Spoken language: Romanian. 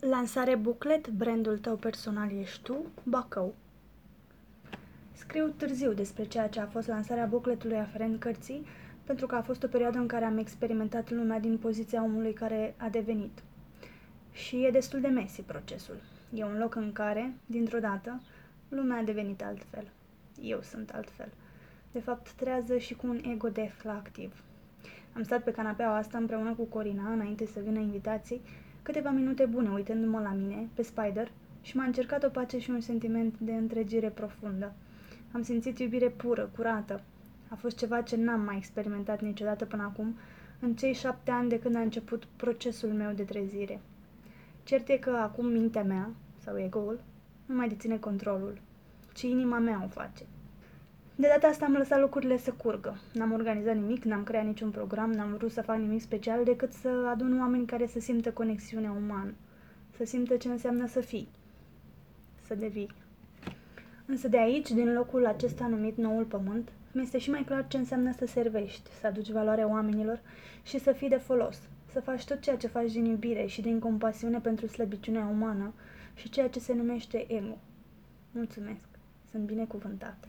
Lansare buclet, brandul tău personal ești tu, Bacău. Scriu târziu despre ceea ce a fost lansarea bucletului aferent cărții, pentru că a fost o perioadă în care am experimentat lumea din poziția omului care a devenit. Și e destul de mesi procesul. E un loc în care, dintr-o dată, lumea a devenit altfel. Eu sunt altfel. De fapt, trează și cu un ego defla activ. Am stat pe canapeaua asta împreună cu Corina, înainte să vină invitații, câteva minute bune uitându-mă la mine, pe Spider, și m-a încercat o pace și un sentiment de întregire profundă. Am simțit iubire pură, curată. A fost ceva ce n-am mai experimentat niciodată până acum, în cei șapte ani de când a început procesul meu de trezire. Cert e că acum mintea mea, sau ego-ul, nu mai deține controlul, ci inima mea o face. De data asta am lăsat lucrurile să curgă. N-am organizat nimic, n-am creat niciun program, n-am vrut să fac nimic special decât să adun oameni care să simtă conexiunea umană, să simtă ce înseamnă să fii, să devii. Însă de aici, din locul acesta numit Noul Pământ, mi-este și mai clar ce înseamnă să servești, să aduci valoare oamenilor și să fii de folos, să faci tot ceea ce faci din iubire și din compasiune pentru slăbiciunea umană și ceea ce se numește ego. Mulțumesc! Sunt binecuvântată!